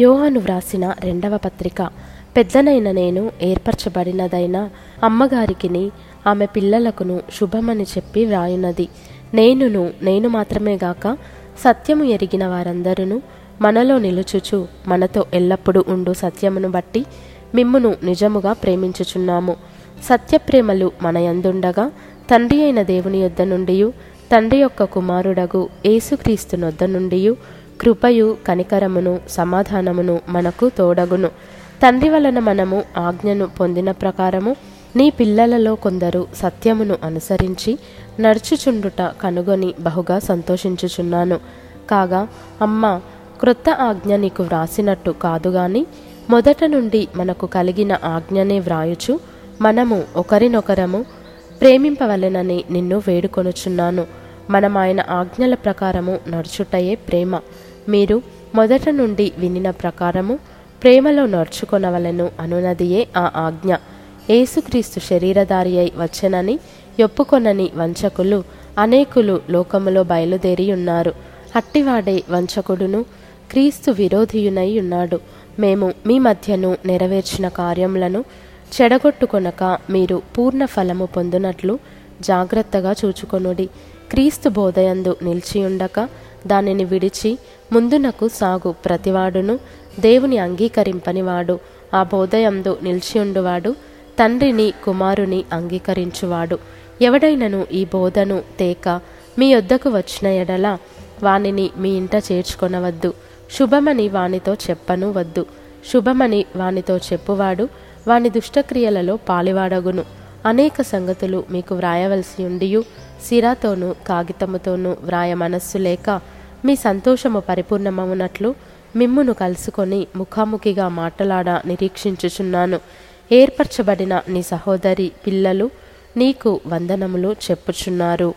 యోహాను వ్రాసిన రెండవ పత్రిక. పెద్దనైన నేను ఏర్పరచబడినదైన అమ్మగారికిని ఆమె పిల్లలకును శుభమని చెప్పి వ్రాయున్నది నేనును నేను మాత్రమే గాక సత్యము ఎరిగిన వారందరూ మనలో నిలుచుచు మనతో ఎల్లప్పుడూ ఉండు సత్యమును బట్టి మిమ్మును నిజముగా ప్రేమించుచున్నాము. సత్యప్రేమలు మన యందుండగా తండ్రి అయిన దేవుని యొద్ద నుండి తండ్రి యొక్క కుమారుడగు యేసుక్రీస్తు నొద్ద నుండి కృపయు కనికరమును సమాధానమును మనకు తోడగును. తండ్రి వలన మనము ఆజ్ఞను పొందిన ప్రకారము నీ పిల్లలలో కొందరు సత్యమును అనుసరించి నడుచుచుండుట కనుగొని బహుగా సంతోషించుచున్నాను. కాగా అమ్మ క్రొత్త ఆజ్ఞ నీకు వ్రాసినట్టు కాదు గాని మొదట నుండి మనకు కలిగిన ఆజ్ఞనే వ్రాయుచు మనము ఒకరినొకరము ప్రేమింపవలెనని నిన్ను వేడుకొనుచున్నాను. మనం ఆయన ఆజ్ఞల ప్రకారము నడుచుటయే ప్రేమ. మీరు మొదట నుండి వినిన ప్రకారము ప్రేమలో నడుచుకొనవలను అనునదియే ఆ ఆజ్ఞ. ఏసుక్రీస్తు శరీరధారి అయి వచ్చెనని ఒప్పుకొనని వంచకులు అనేకులు లోకములో బయలుదేరి ఉన్నారు. అట్టివాడే వంచకుడును క్రీస్తు విరోధియునై ఉన్నాడు. మేము మీ మధ్యను నెరవేర్చిన కార్యములను చెడగొట్టుకొనక మీరు పూర్ణ ఫలము పొందునట్లు జాగ్రత్తగా చూచుకొనుడి. క్రీస్తు బోధయందు నిలిచియుండక దానిని విడిచి ముందునకు సాగు ప్రతివాడును దేవుని అంగీకరింపనివాడు. ఆ బోధయందు నిలిచియుండువాడు తండ్రిని కుమారుని అంగీకరించువాడు. ఎవడైనను ఈ బోధను తేక మీ యొద్దకు వచ్చిన ఎడల వానిని మీ ఇంట చేర్చుకొనవద్దు. శుభమని వానితో చెప్పను వద్దు శుభమని వానితో చెప్పువాడు వాని దుష్టక్రియలలో పాలివాడగును. అనేక సంగతులు మీకు వ్రాయవలసి ఉండియు. సిరాతోనూ కాగితముతోనూ వ్రాయ మనస్సు లేక మీ సంతోషము పరిపూర్ణమవునట్లు మిమ్మును కలుసుకొని ముఖాముఖిగా మాటలాడ నిరీక్షించుచున్నాను. ఏర్పరచబడిన నీ సహోదరి పిల్లలు నీకు వందనములు చెప్పుచున్నారు.